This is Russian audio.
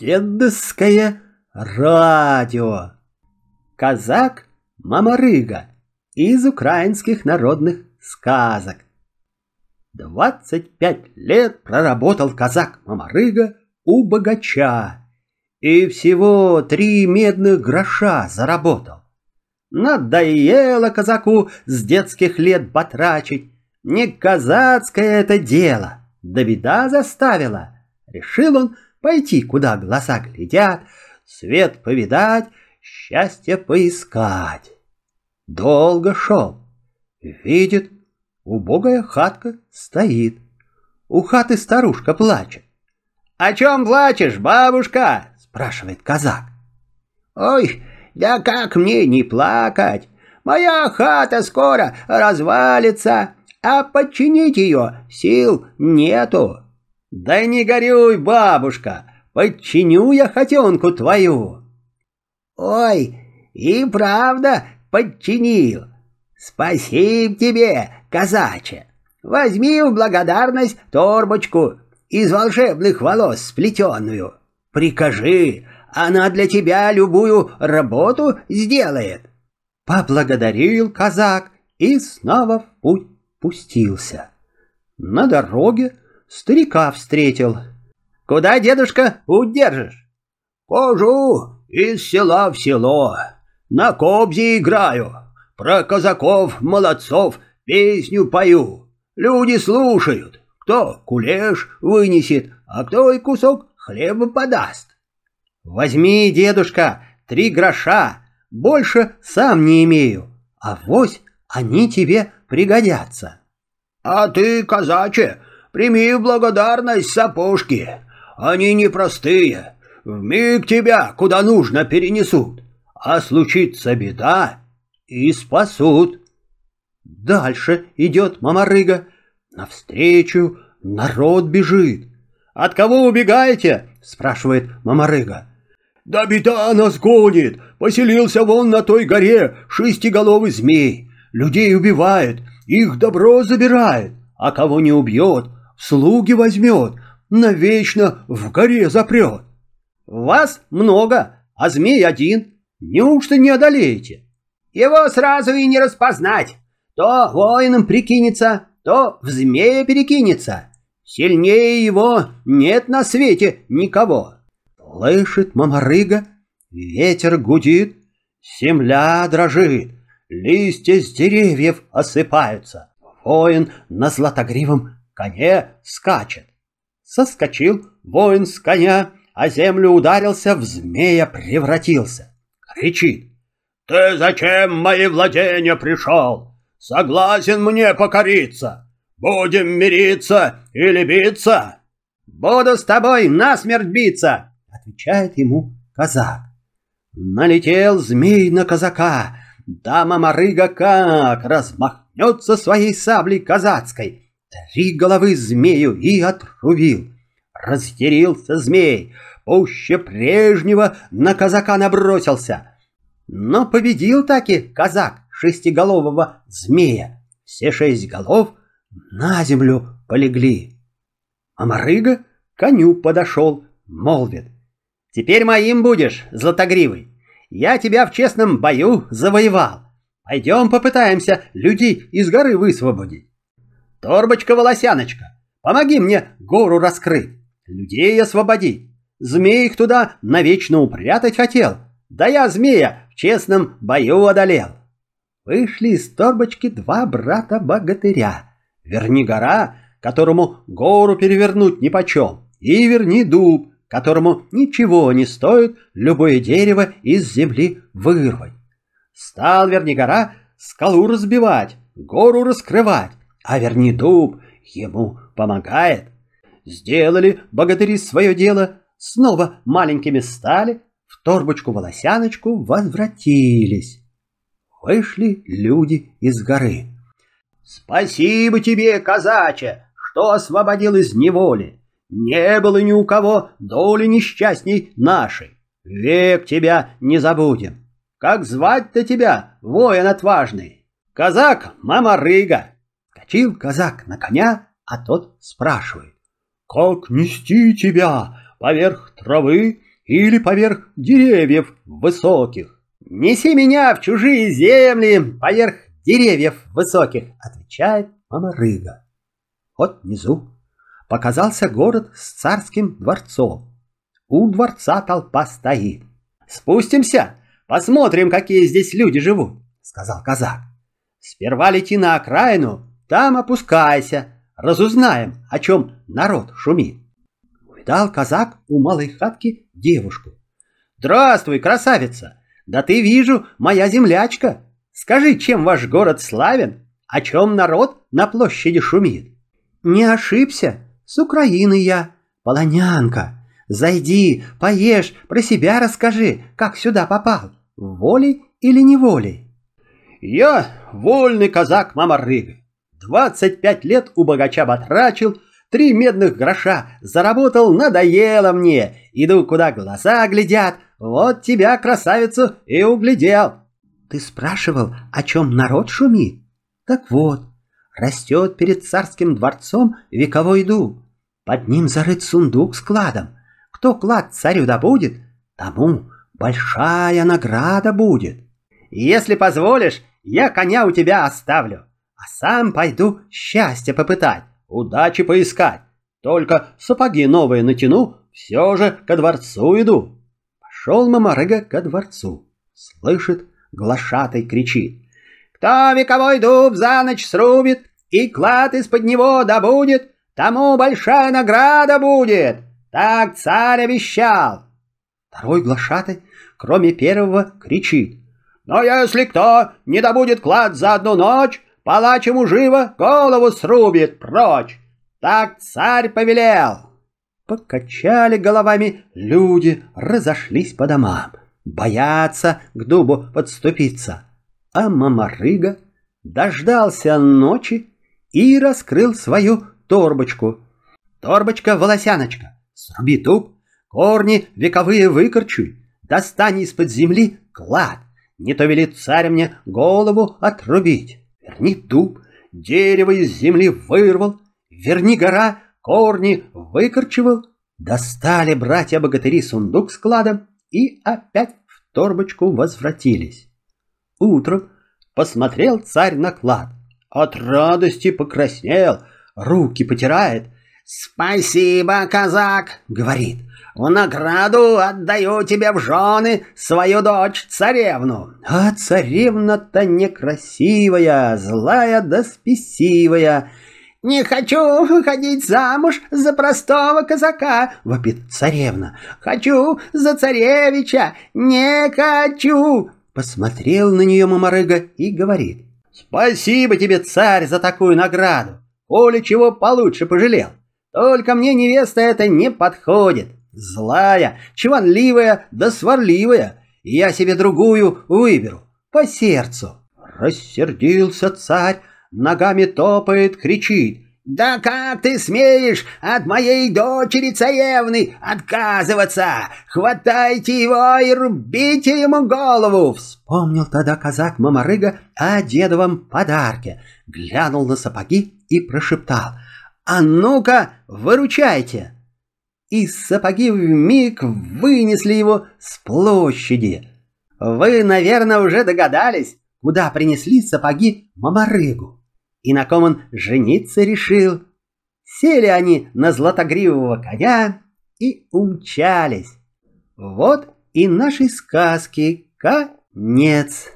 Дедовское радио. Казак Мамарыга из украинских народных сказок. Двадцать пять лет проработал казак Мамарыга у богача и всего три медных гроша заработал. Надоело казаку с детских лет батрачить, не казацкое это дело, да беда заставила. Решил он пойти, куда глаза глядят, свет повидать, счастье поискать. Долго шел, видит, убогая хатка стоит. У хаты старушка плачет. «О чем плачешь, бабушка?» — спрашивает казак. «Ой, да как мне не плакать? Моя хата скоро развалится, а подчинить ее сил нету». «Да не горюй, бабушка, подчиню я хотенку твою». «Ой, и правда подчинил. Спасибо тебе, казаче. Возьми в благодарность торбочку из волшебных волос сплетенную. Прикажи, она для тебя любую работу сделает». Поблагодарил казак и снова в путь пустился. На дороге старика встретил. «Куда, дедушка, удержишь?» «Хожу из села в село, на кобзе играю, про казаков-молодцов песню пою. Люди слушают, кто кулеш вынесет, а кто и кусок хлеба подаст». «Возьми, дедушка, три гроша, больше сам не имею, а вось они тебе пригодятся». «А ты, казаче, Прими благодарность сапожки. Они непростые. Вмиг тебя куда нужно перенесут. А случится беда и спасут. Дальше идет мамарыга. Навстречу народ бежит. «От кого убегаете?» – спрашивает мамарыга. «Да беда нас гонит! Поселился вон на той горе шестиголовый змей. Людей убивает, их добро забирает, а кого не убьет, слуги возьмет, навечно в горе запрет. Вас много, а змей один. Неужто не одолеете? Его сразу и не распознать. То воином прикинется, то в змея перекинется. Сильнее его нет на свете никого. Слышит мамарыга, ветер гудит, земля дрожит, листья с деревьев осыпаются. Воин на златогривом коне скачет. Соскочил воин с коня, а землю ударился, в змея превратился. Кричит. «Ты зачем мои владения пришел? Согласен мне покориться? Будем мириться или биться?» «Буду с тобой насмерть биться!» Отвечает ему казак. Налетел змей на казака, да мамарыга как размахнется своей саблей казацкой, Три головы змею и отрубил. Разъярился змей, пуще прежнего на казака набросился. Но победил таки казак шестиголового змея. Все шесть голов на землю полегли. А Марыга коню подошел, молвит. «Теперь моим будешь, Златогривый. Я тебя в честном бою завоевал. Пойдем попытаемся людей из горы высвободить». Торбочка-волосяночка, помоги мне гору раскрыть, людей освободить. Змей их туда навечно упрятать хотел, да я змея в честном бою одолел. Вышли из торбочки два брата-богатыря. Верни гора, которому гору перевернуть нипочем, и верни дуб, которому ничего не стоит любое дерево из земли вырвать. Стал Вернигора скалу разбивать, гору раскрывать, а верни дуб ему помогает. Сделали богатыри свое дело, снова маленькими стали, в торбочку-волосяночку возвратились. Вышли люди из горы. «Спасибо тебе, казаче, что освободил из неволи. Не было ни у кого доли несчастней нашей. Век тебя не забудем. Как звать-то тебя, воин отважный? Казак Мамарыга. Вскочил казак на коня, а тот спрашивает. «Как нести тебя поверх травы или поверх деревьев высоких. Неси меня в чужие земли поверх деревьев высоких, отвечает Мамарыга. Вот внизу показался город с царским дворцом. У дворца толпа стоит. Спустимся, посмотрим, какие здесь люди живут, сказал казак. Сперва лети на окраину, там опускайся, разузнаем, о чем народ шумит. Увидал казак у малой хатки девушку. Здравствуй, красавица! Да ты вижу, моя землячка. Скажи, чем ваш город славен? О чем народ на площади шумит? Не ошибся, с Украины я, полонянка. Зайди, поешь, про себя расскажи, как сюда попал, волей или неволей. Я вольный казак Мамарыга. Двадцать пять лет у богача батрачил, три медных гроша заработал, надоело мне. Иду, куда глаза глядят, вот тебя, красавицу, и углядел. Ты спрашивал, о чем народ шумит? Так вот, растет перед царским дворцом вековой дуб. Под ним зарыт сундук с кладом. Кто клад царю добудет, тому большая награда будет. Если позволишь, я коня у тебя оставлю, а сам пойду счастье попытать, удачи поискать. Только сапоги новые натяну, все же ко дворцу иду. Пошел Мамарыга ко дворцу. Слышит, глашатай кричит. Кто вековой дуб за ночь срубит и клад из-под него добудет, тому большая награда будет. Так царь обещал. Второй глашатай, кроме первого, кричит. Но если кто не добудет клад за одну ночь, палач ему живо голову срубит прочь. Так царь повелел. Покачали головами люди, разошлись по домам. Боятся к дубу подступиться. А Мамарыга дождался ночи и раскрыл свою торбочку. Торбочка-волосяночка, сруби дуб, корни вековые выкорчуй, достань из-под земли клад, не то велит царь мне голову отрубить. Верни дуб, дерево из земли вырвал, верни гора, корни выкорчевал. Достали братья-богатыри сундук с кладом и опять в торбочку возвратились. Утром посмотрел царь на клад. От радости покраснел, руки потирает. «Спасибо, казак!» — говорит. В награду отдаю тебе в жены свою дочь царевну. А царевна-то некрасивая, злая да спесивая. «Не хочу выходить замуж за простого казака!» — вопит царевна. «Хочу за царевича! Не хочу!» Посмотрел на нее Мамарыга и говорит. «Спасибо тебе, царь, за такую награду! Коли чего получше пожалел! Только мне невеста эта не подходит! Злая, чванливая да сварливая. Я себе другую выберу, по сердцу. Рассердился царь, ногами топает, кричит. «Да как ты смеешь от моей дочери царевны отказываться? Хватайте его и рубите ему голову!» Вспомнил тогда казак Мамарыга о дедовом подарке, глянул на сапоги и прошептал. «А ну-ка, выручайте!» и сапоги вмиг вынесли его с площади. Вы, наверное, уже догадались, куда принесли сапоги Мамарыгу и на ком он жениться решил. Сели они на златогривого коня и умчались. Вот и нашей сказки конец.